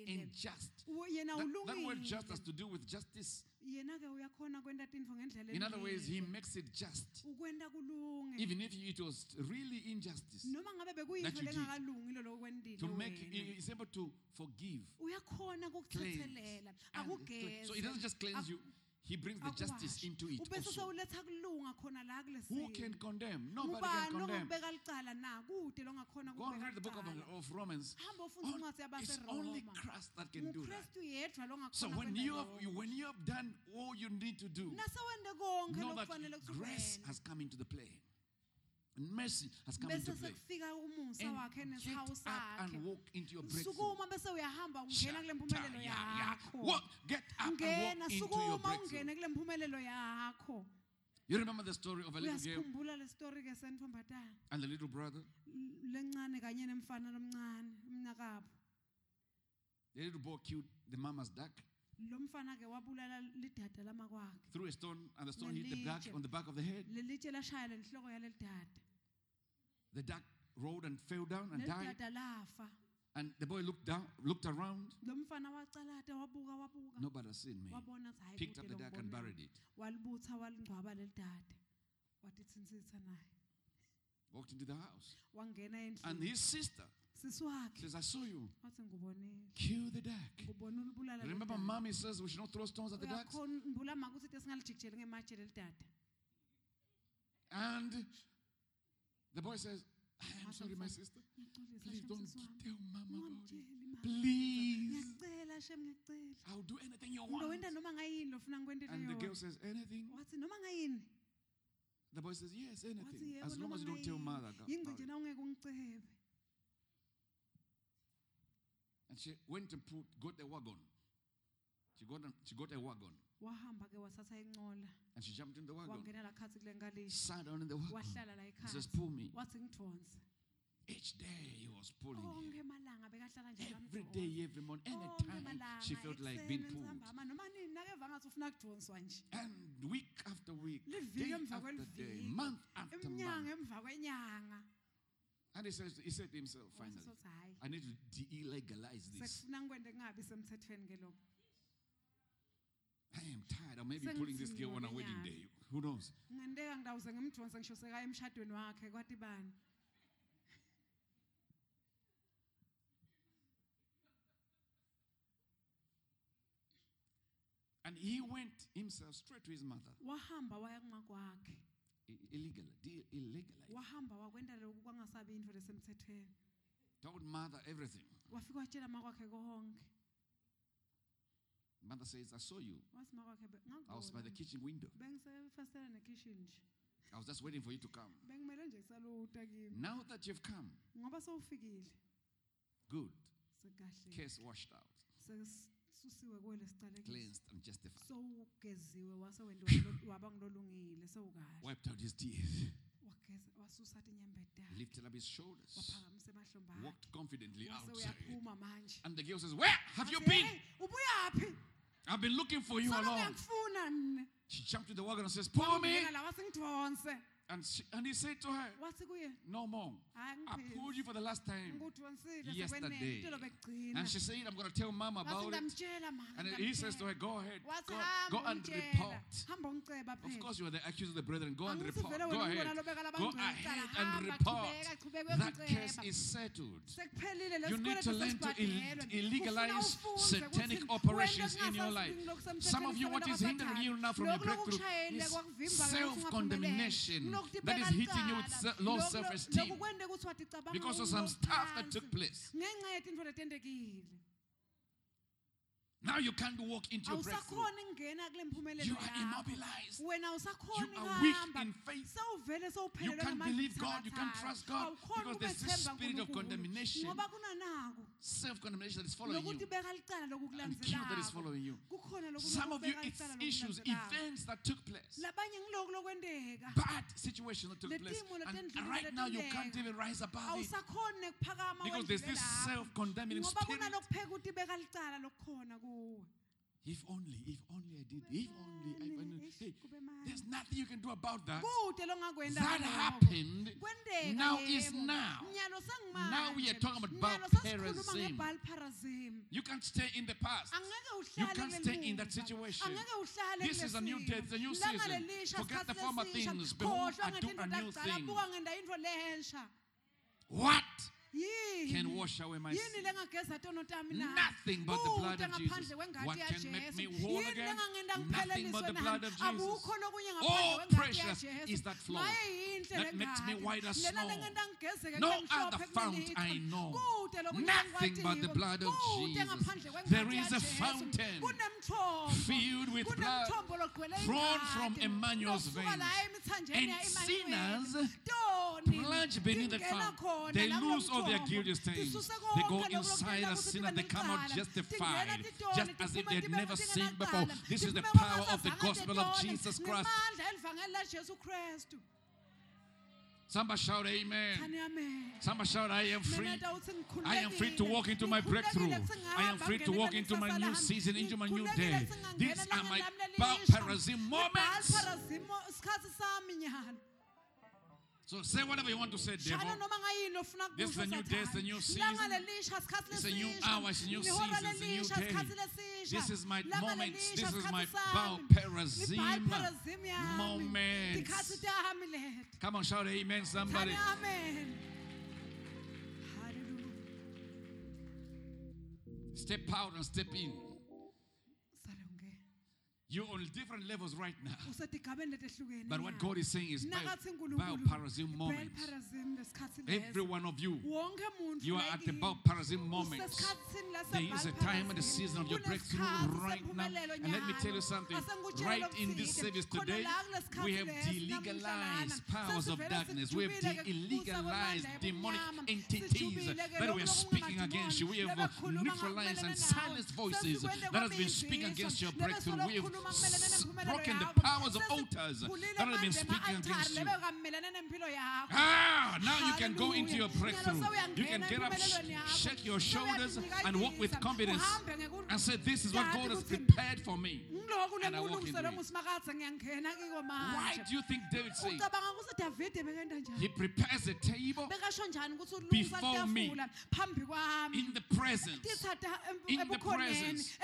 and just. That, that word just has to do with justice. yena-ke uyakhona kwenta tintfo ngendlela In other ways, He makes it just. Even if it was really injustice, That you did. lengakalungi lo lokwentile to make wena He is able to forgive. kukuthethelela And cleanse. So He doesn't just cleanse you, He brings the justice into it. ubese Also. sewuletha kulunga khona la Who kulesimo can condemn? Nobody can condemn. longakubeka licala na kude longakhona Go and read the book of, of Romans. hamba ufunda On- oh, incwadi it's only yabaseroma Christ that can do that. ngukristu yedwa So when you have you, when you have done all you need to do, konke know that lokufanele grace has come into the play. And mercy has come into play. And get up and walk into your breakthrough. sukuma bese uyahamba ungena kule mpumelelo Shata. Walk, get up and walk into your breakthrough. ungene kule mpumelelo yakho You remember the story of a little girl uyasikhumbula le story ke senitfombatana and the little brother? lencane kanye nemfana lomncane umnakabo The little boy killed the mama's duck, lo mfana ke wabulala lidada lamakwakhe threw a stone, and the stone hit the duck on the back of the head. The duck rolled and fell down and died. And the boy looked down, looked around. lo mfana wacalata wabuka wabuka Nobody has seen me. wabona ukuthi hayi Picked up the duck and buried it. walibutha walingcwaba leli dade wathi thinsitha naye Walked into the house. And his sister says, I saw you. Kill the duck. ngubona ulibulala leli Remember, mommy says we should not throw stones at the ducks? uyakhumbula the boy says, I am sorry, my sister. Please don't tell mama about it. Please. ngiyacela shem ngiyacela I'll do anything you want. wenta noma ngayini lofuna ngikwentele And the girl says, Anything? wathi noma ngayini The boy says, Yes, anything. As long as you don't tell mother. about yingci it." nje na ungeke ungicebe And she went and put, got a wagon. She got a, she got a wagon. Wahamba ke wathatha inqola And she jumped in the wagon. wangena la khathi kule nkalishi Sat down in the wagon. He says, Pull me. Each day he was pulling me. onke emalanga bekahlala nje Every day, every morning, anytime she felt like being pulled. entsambama, noma nini nakeva ngathi ufuna kudonswa nje And week after week, day after day, month after month. And he says, he said to himself, finally, I need to de-illegalize this. sekufuna ngikwente kungabi semthethweni ke lokho I am tired. I may be pulling this girl on a wedding day. Who knows? ngenteka ngidawuze ngimdonse ngisho sekaya emshadweni wakhe kwathi bani And he went himself straight to his mother. wahamba waya Illegal, illegalized. wahamba wakwenta lokhu kwangasabi into lesemthethweni Told mother everything. wafika watshela makwakhe konke Mother says, I saw you. wathi makwakhe "Be- I was by the kitchen window. bengisefastela nekitchen nje I was just waiting for you to come. bengimele nje saluta kimi Now that you've come, good. Case washed out, cleansed, and justified. sowugeziwe wase wenda waba ngilolungile sowukahle Wiped out his teeth, wageza wasusa inyembede yakhe lifted up his shoulders, waphakamisa emahlombe akhe walked confidently outside. And the girl says, Where have you been? I've been looking for you along. She jumped to the wagon and says, Pull me. Wangena la wasingidonse And, she, and he said to her, No more. I pulled you for the last time. yesterday. sekwenele itolo bekugcina And she said, I'm going to tell mama wathi about it. And he says to her, Go ahead. Go, go and report. Of course, you are the accuser of the brethren. Go and report. Go ahead. Go ahead and report. That case is settled. You need to learn to ill- illegalize satanic operations in your life. Some of you, what is hindering you now from your breakthrough is self-condemnation that is hitting you with low self-esteem. because of some stuff that took place. Ngenxa yetinto letentekile Now you can't walk into your breakthrough. awusakhoni kungena kule mpumelelo You are immobilized. You are weak in faith. You can't believe God. You can't trust God because there's this spirit of condemnation, self-condemnation that is following you, beka licala loku and guilt that is following you. Some of you, it's issues, events that took place, labanye ngiloku lokwenteka. Bad situations that took place, and right now you can't even rise above it. Because there's this self-condemning spirit. Kunalokupheka ukuthi beka licala lokukhona kuwe If only, if only I did, if only I. Eish, hey, there's nothing you can do about that. That happened. Now is now. Now we are talking about Nyalo sasikhuluma Baal-perazim. ngeBaal-perazim. You can't stay in the past. You can't stay in that situation. This is a new day, it's a new season. Forget the former things. Behold, I do a new thing. buka ngenda into lensha What can wash away my yini sin? lengageza tono tami na Nothing but the blood of Jesus. What can make me whole again? Oh, Nothing but the blood of Jesus. Akukho lokunye Oh, ngaphandle kwengati ya precious is that flow that makes me white as snow. No other fount. I know. Nothing but the blood of Jesus. There is a fountain filled with blood drawn from Emmanuel's veins. And sinners plunge beneath the fountain. They lose all their guilty stains. They go inside a ukuthi. They come out justified, just as if they had never sinned before. This is the power of the gospel of Jesus Christ. ngemandla elivangeli laJesu Kristu. Somebody shout amen. Somebody shout, I am free. Mina uthi ngikhululekile. I am free to walk into my breakthrough. I am free to walk into my new season, into my new day. These are my elangeni lami Baal lelisha. Perazim moments. So say whatever you want to say, devil. shana noma ngayini ofuna This is a new day, it's a new season. It's a new hour, it's a new season, it's a new day. This is my moment. This is my bow Libayi perazim perazim yami. moment. Tikhathi tami leti. Come on, shout amen, somebody. Amen Step out and step in. You're on different levels right now. But what. God is saying is by moment. Every one of you, you are at the like about Perazim moment. There is a time and a season of your breakthrough right now. And let me tell you something. Right in this service today, we have delegalized powers of darkness. We have delegalized demonic entities that were lokhu speaking against you. We have neutralized and silenced voices that have been speaking against your breakthrough. We have broken the powers of altars that have been speaking against you. Ah, now you can go into your breakthrough. You can get up, sh- shake your shoulders, and walk with confidence and say, This is what God has prepared for me. And I walk into it. Why do you think David said? He prepares a table Before me. in the presence. In the presence.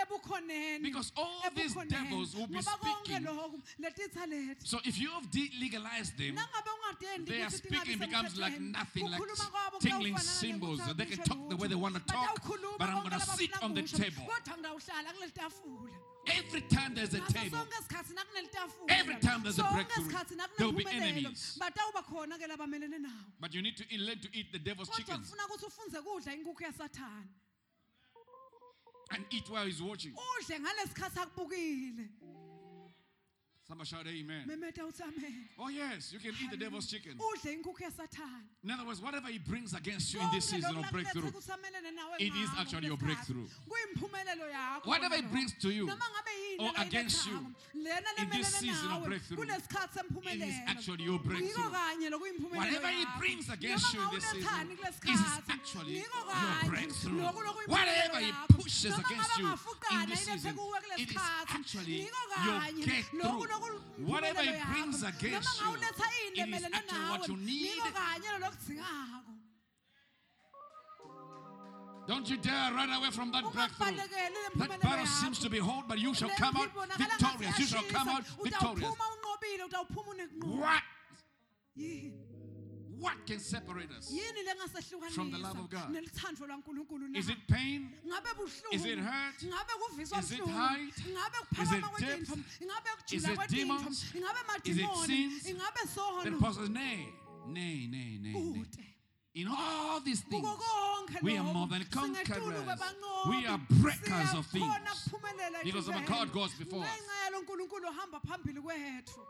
Because all these ebukhoneni. Devils will be speaking. lokhu letitha lethi So if you have de-legalized them, their speaking becomes like nothing, like tingling cymbals. They can talk the way they want to talk, but I'm going to sit on the table. kodwa ngidawuhlala kuleli tafula. Every time there's a table, sonke isikhathi nakuneli tafula. Every time there's a breakthrough, there will be enemies. batawuba khona ke labamelene nawo. But you need to learn to eat the devil's chickens kufuna ukuthi ufunze kudla inkukhu yasathane and eat while he's watching. Udle ngalesikhathi akubukile Somebody shout amen. memeta uthi amen Oh, yes, you can eat the devil's chicken. udle inkukhu yasathane In other words, whatever he brings against you in this season of breakthrough, lakuletha ukuthi amelene nawe it is actually your breakthrough. sikhathi. kuyimphumelelo yakho Whatever he brings to you noma ngabe yini or against you in this season of breakthrough, it is actually your breakthrough. Whatever he brings against you in this season, it is actually your breakthrough. Whatever he pushes against you in this season, it is actually your kanye get lokhu through. lokuyimpumelelo Whatever it brings against you, it is actually what you need. yiko kanye lolokudzingako Don't you dare run away from that breakthrough. That battle seems to be hard, but you shall come out victorious. You shall come out victorious. What? What can separate us? yini From the love of God. nelithando lankulunkulu na Is it pain? ngabe buhlungu Is it hurt? ngabe kuviswa Is it buhlungu height? Is it kuphakama depth? kwetintfo Is kujula it kwetintfo demons? Is it madimoni sins? ingabe Then sono Paul says, Nay, nay, nay, nay, nay. kude In all these things, kuko konke we are more than conquerors. We are breakers of things. Because our. God goes before us. ngenxa yalo nkulunkulu ohamba phambili kwethu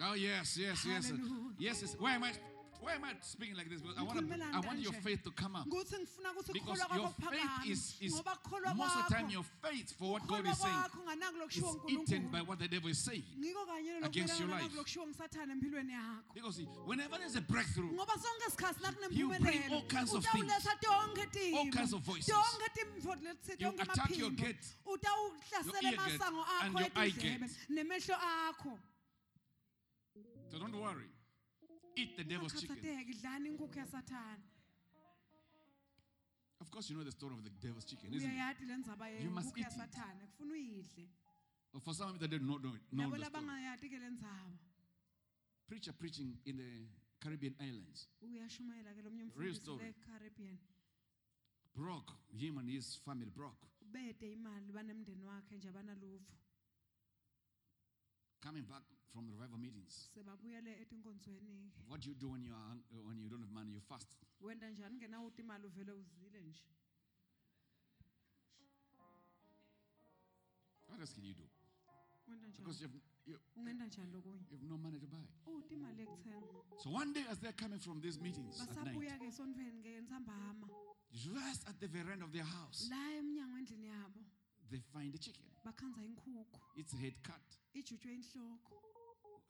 Oh, yes, yes, yes. Hallelujah. Yes, yes. Why am I why am I speaking like this? Because I want, to, I want your faith to come up. kuthi ngifuna ukuthi Because your faith is, is most of the time your faith for what God is saying is eaten by what the devil is saying. against your life. lokushiwo ngisathane empilweni yakho Because whenever there's a breakthrough, ngoba sonke isikhathi You bring all kinds of tonke all kinds of voices. tonke timvo letsi You attack your utawuhlasela your ear amasango and your eye etindlebe gates. nemehlo akho so don't worry. Eat the devil's chicken. ungakhathateki dlani inkukhu yasathane Of course, you know the story of the devil's chicken, isn't it? uyayati le ndzaba You must eat it. uyidle But for some of you that don't know, know, the story, labangayati ke le ndzaba preacher preaching in the Caribbean islands, uyashumayela ke lo mnye Real story. broke, him and his family broke. bede imali banemndeni wakhe nje banalutho Coming back from the revival meetings. sebabuyele etinkonzweni What do you do when you are when you don't have money? You fast. wenta njani ngenawuti imali uvele uzile nje What else can you do? wenta Because njani you have, you, ungenta njani lokunye you have no money to buy. Oh, yekuthenga So one day, as they're coming from these meetings at night, basabuya ke esontfweni ke entsambama just at the veranda of their house, la emnyango endlini yabo they find a chicken. bakhanza inkhukhu Its head cut, ijutshwe inhloko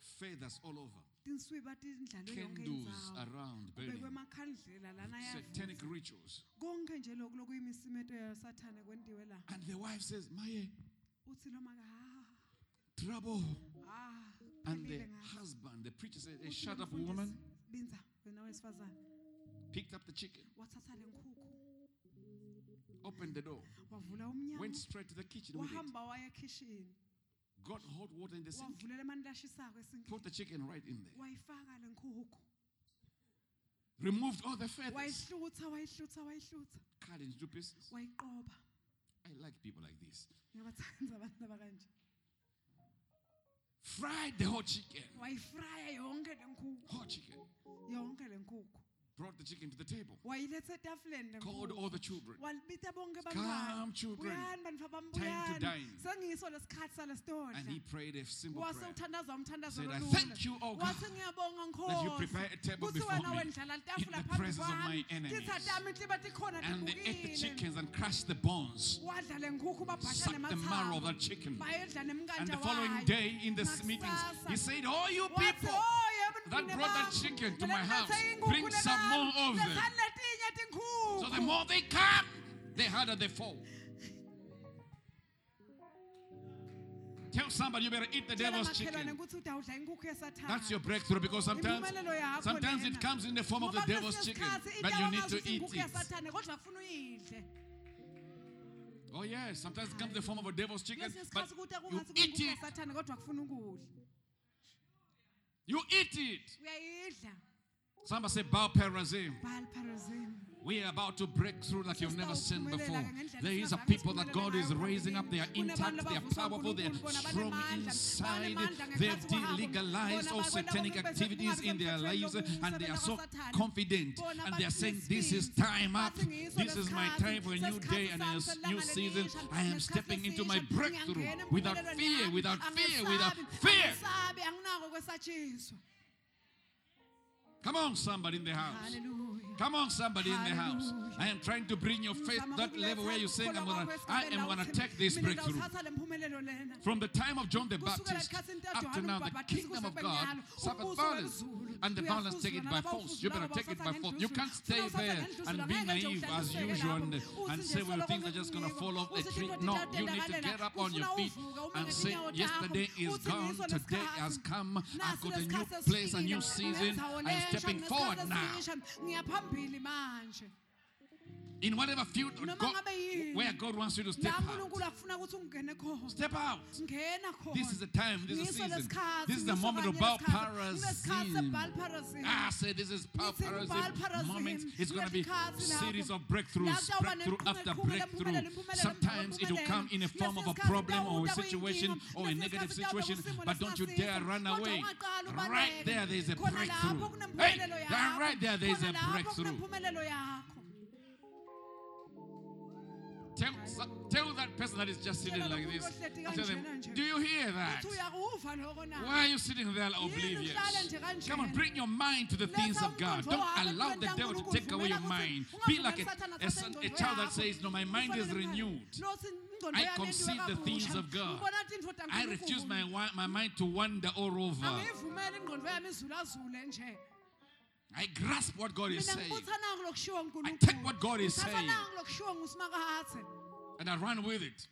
feathers all over, tinswi batindlalwe yonke candles around burning, satanic rituals. konke nje loku lokuyimisimeto yasathane kwentiwe la. And the wife says, Maye, uthi lo maka "Ah, trouble. ah And the husband, the preacher said, hey, shut up, woman. Binza wena wesifazane. Picked up the chicken, Wathatha le nkukhu. opened the door, went straight to the kitchen got hot water in the sink, Wavulela amanti ashisako esinkini. put the chicken right in there, Wayifaka le nkukhu. removed all the feathers, cut into pieces. I like people like this. Ngiyabathanda abantu abakanje. Fried the whole chicken, Wayifraya yonke le whole chicken. Yonke le nkukhu. Brought the chicken to the table, Wayiletha etafuleni le called all the children. Come, children. Buyani bantwana bami Time to dine. Sengiyiso lesikhathi salesitodla. And he prayed a simple prayer. umthandazo Said, I thank you, oh God, that you prepare a table before me in the presence of my enemies. tithatami inhlibati khona And they ate the chickens and crushed the bones, wadla le nkukhu babhasha sucked the marrow of that chicken. And the following day in the meetings, he said, Oh, you people "Oh, yebo, that brought that chicken to my house, bring some more of them. lethani letinye tinkukhu." So the more they come, the harder they fall. Tell somebody you better eat the devil's chicken. ukuthi udawudla inkukhu yesathane. That's your breakthrough because sometimes sometimes it comes in the form of the devil's chicken that you need to eat it. inkukhu yesathane kodwa kufuna uyidle Oh yes, sometimes it comes in the form of a devil's chicken, but you eat it. yesathane kodwa kufuna ukudla You eat it. uyayidla Somebody say Baal Perazim. We are about to break through like you've never seen before. There is a people that God is raising up. They are intact, they are powerful, they are strong inside. They've delegalized all satanic activities in their lives and they are so confident. And they are saying, This is time up. This is my time for a new day and a new season. I am stepping into my breakthrough without fear, without fear, without fear. Angisabi, anginako kwesatshiswa Come on, somebody in the house. haleluya Come on, somebody in the house. I am trying to bring your faith Ngizama that level where you're saying, I'm gonna, I am gonna take this breakthrough. ngizawuthatha le mpumelelo lena From the time of John the Baptist up to now, the kingdom of God suffered violence, and the violence take it by force. You better take it by force. You can't stay there and be naive as usual and, and say, well, things are just going to fall off Uthi tree. No, you need to get up on your feet and say, yesterday is gone, today has come. I've got a new place, a new season. Lensha, stepping forward now. Esisha. ngiyaphambili manje In whatever field or God, where God wants you to step out. unkulunkulu afuna ukuthi ungene khona Step out. This is the time, this is the season. This is the moment of Baal lesikhathi. Kulesikhathi Perazim. se-Baal Perazim. Ah, say this is Baal Ngithi Baal Perazim Perazim. moment. It's going to be series of breakthroughs, breakthrough after breakthrough. Sometimes it will come in a form of a problem or a situation or a negative situation, but don't you dare run away. Right there, there is a breakthrough. Hey, right there, there is a breakthrough. Tell, tell that person that is just sitting like this. Tell them, do you hear that? uthi uyakuva loko na Why are you sitting there oblivious? uhlale nje kanjena? Come on, bring your mind to the things of God. Don't allow the devil to take away your mind. Be like a, a, a child that says, No, my mind is renewed. I conceive the things of God. I refuse my, my mind to wander all over. I grasp what God is saying I take what God is saying. ngithathananga kulokushiwo ngusimakathe and I run with it.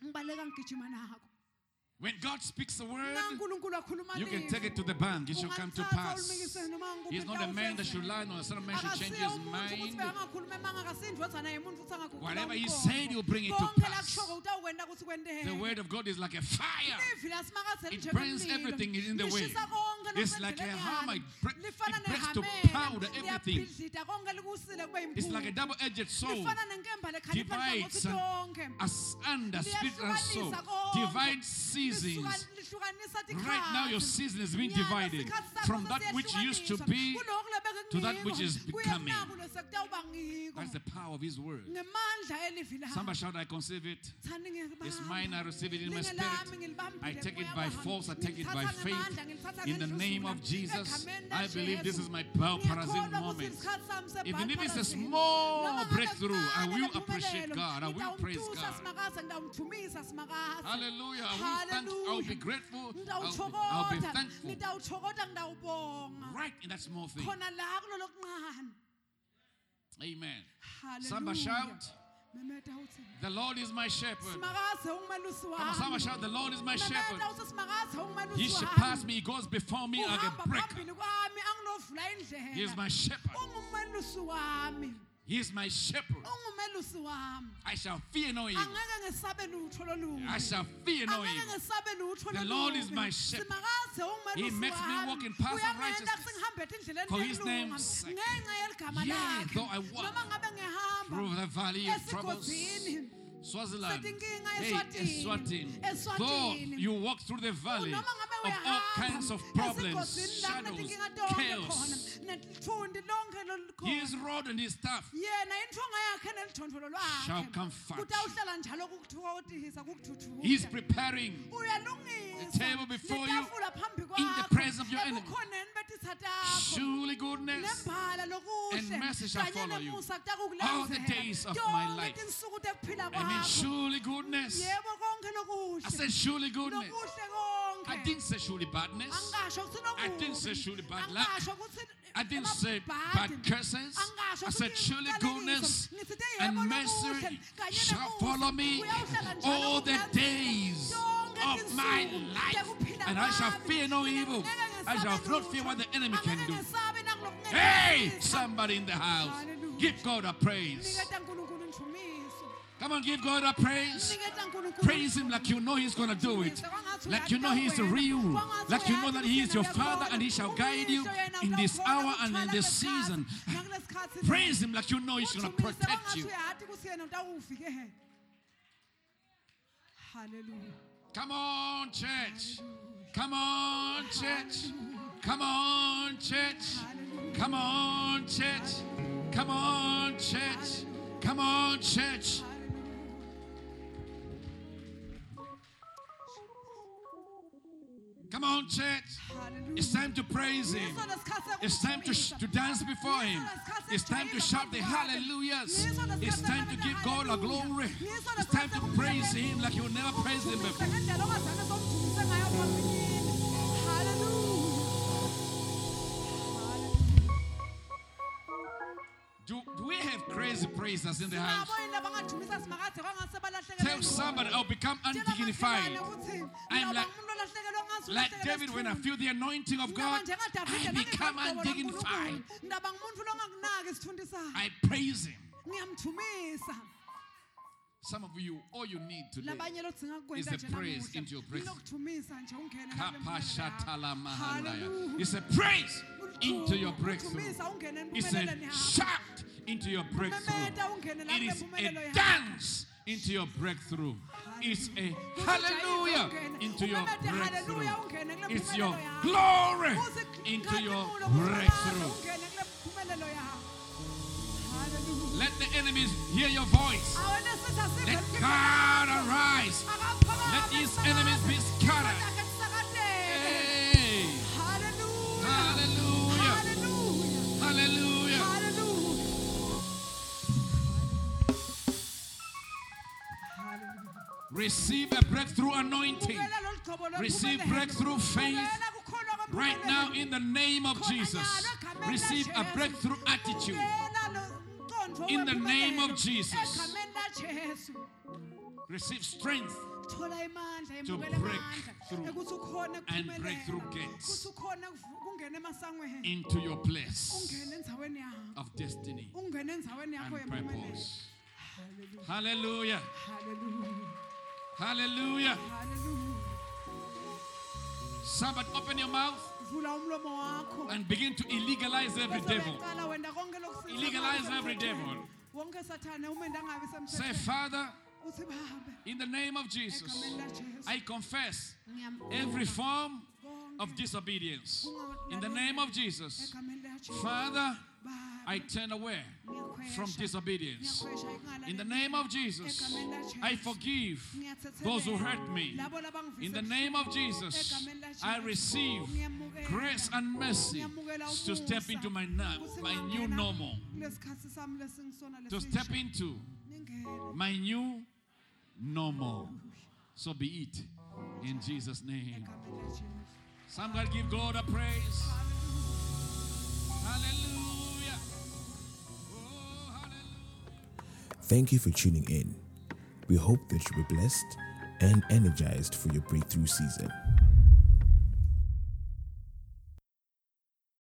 Ngibaleka ngigijima nako When God speaks a word, na unkulunkulu akhuluma you can take it to the bank. It shall come to pass. ulimikise noma ngikuphi He's not a man that should lie, nor the son of man should change his mind. bengakhuluma emanga akasindvozana yemuntu futhi angakhuphula Whatever he said, he'll bring it to pass. lakushoko utawukwenta ukuthi kwenteke The word of God is like a fire. It burns everything in the way. It's like a hammer. It Lifana it breaks to powder everything. Liyabhidlita konke likusile kube It's like a double-edged sword. lifana nenkemba lekhalipha Divides lihlangothi and tonke. asunder spirit and soul. Liyahlukanisa konke. Seasons. Right now, your season is being divided from that which used to be to that which is becoming. kunakulo sekutawuba ngiko. That's the power of His word. Somebody shout, I conceive it. It's mine. I receive it in my spirit. I take it by force. I take it by faith. In the name of Jesus, I believe this is my Baal Perazim Ngiyakholwa ukuthi moment. Even if it's a small breakthrough, I will appreciate God. I will praise God. Simakase, ngitawumthumisa Simakase. Hallelujah. I will thank, I'll be grateful. I'll I'll be thankful. Right in that small thing. khona la kulolo kuncane Amen. Hallelujah. Somebody shout, The Lord is my shepherd. simakaze Come on, somebody shout, The Lord is my shepherd. memeta uthi simakaze ungumelusi He shall pass me, he goes before me like a brick. phambili kwami anginovula He is my shepherd. He is my shepherd. ungumelusi wami I shall fear no evil. angeke ngesabe lutho lolubi I shall fear no angeke evil. ngesabe lutho The Lord is my shepherd. simakaze He ungumelusi makes me walk in paths of righteousness sengihambe for his name's sake. ngenxa yeligama Yea, lakhe though I walk noma ngabe Through the valley of troubles. esigodini Swaziland. Setinkinga Hey, Eswatini. Eswatini. Eswatini. Though you walk through the oh, valley noma ngabe of all kinds of problems, shadows, chaos, his rod and his staff yena inthonga yakhe nelithondolo shall comfort you. njalo He's preparing the table before you in the presence of your enemy. ebukhoneni betitha takho surely goodness and mercy shall follow you all the days of my life. I mean, surely goodness. I said, surely goodness. I didn't say surely badness. I didn't say surely bad luck. I didn't say bad curses. I said, surely goodness and mercy shall follow me all the days of my life. And I shall fear no evil. I shall not fear what the enemy can do. Hey, somebody in the house, give God a praise. Niketa nkulunkulu ntshumiso. Come on, give God a praise. Praise Him like you know He's going to do it. Like you know He's the real. Like you know that He is your Father and He shall guide you in this hour and in this season. Praise Him like you know He's going to protect you. Hallelujah. Come on, church. Come on, church. Come on, church. Come on, church. Come on, church. Come on, church. Come on, church. It's time to praise Him. It's time to, sh- to dance before Him. It's time to shout the hallelujahs. It's time to give God a glory. It's time to praise Him like you never praised Him before. Praisers in the house? Tell somebody I'll become undignified. I'm like, like David, when I feel the anointing of God, I become undignified. I praise Him. Some of you, all you need today is a praise into your namuhla praise. ilokuthumisa nje ungene ngabe empumelelo yakho. Kapashatalamahandaya. Hallelujah. It's a praise into your breakthrough. It's a shout into your breakthrough. Memeta ungene la It is a dance into your breakthrough. It's a hallelujah into your breakthrough. It's your glory into your breakthrough. Let the enemies hear your voice. Let God arise. Let these enemies be scattered. Receive a breakthrough anointing. Receive breakthrough faith right now in the name of Jesus. Receive a breakthrough attitude. In the name of Jesus. Receive strength To break through and break through gates. into your place of destiny and purpose. haleluya Hallelujah. Hallelujah. Somebody open your mouth vula umlomo wakho. and begin to illegalize every devil. uyaqala wenda konke lokusiza Illegalize every devil. wonke sathane umende angabi Say, Father, in the name of Jesus, I confess every form of disobedience. In the name of Jesus, Father, I turn away from disobedience. In the name of Jesus, I forgive those who hurt me. In the name of Jesus, I receive grace and mercy to step into my, my new normal, to step into my new normal. So be it in Jesus' name. Somebody give God a praise. Hallelujah. Thank you for tuning in. We hope that you were blessed and energized for your breakthrough season.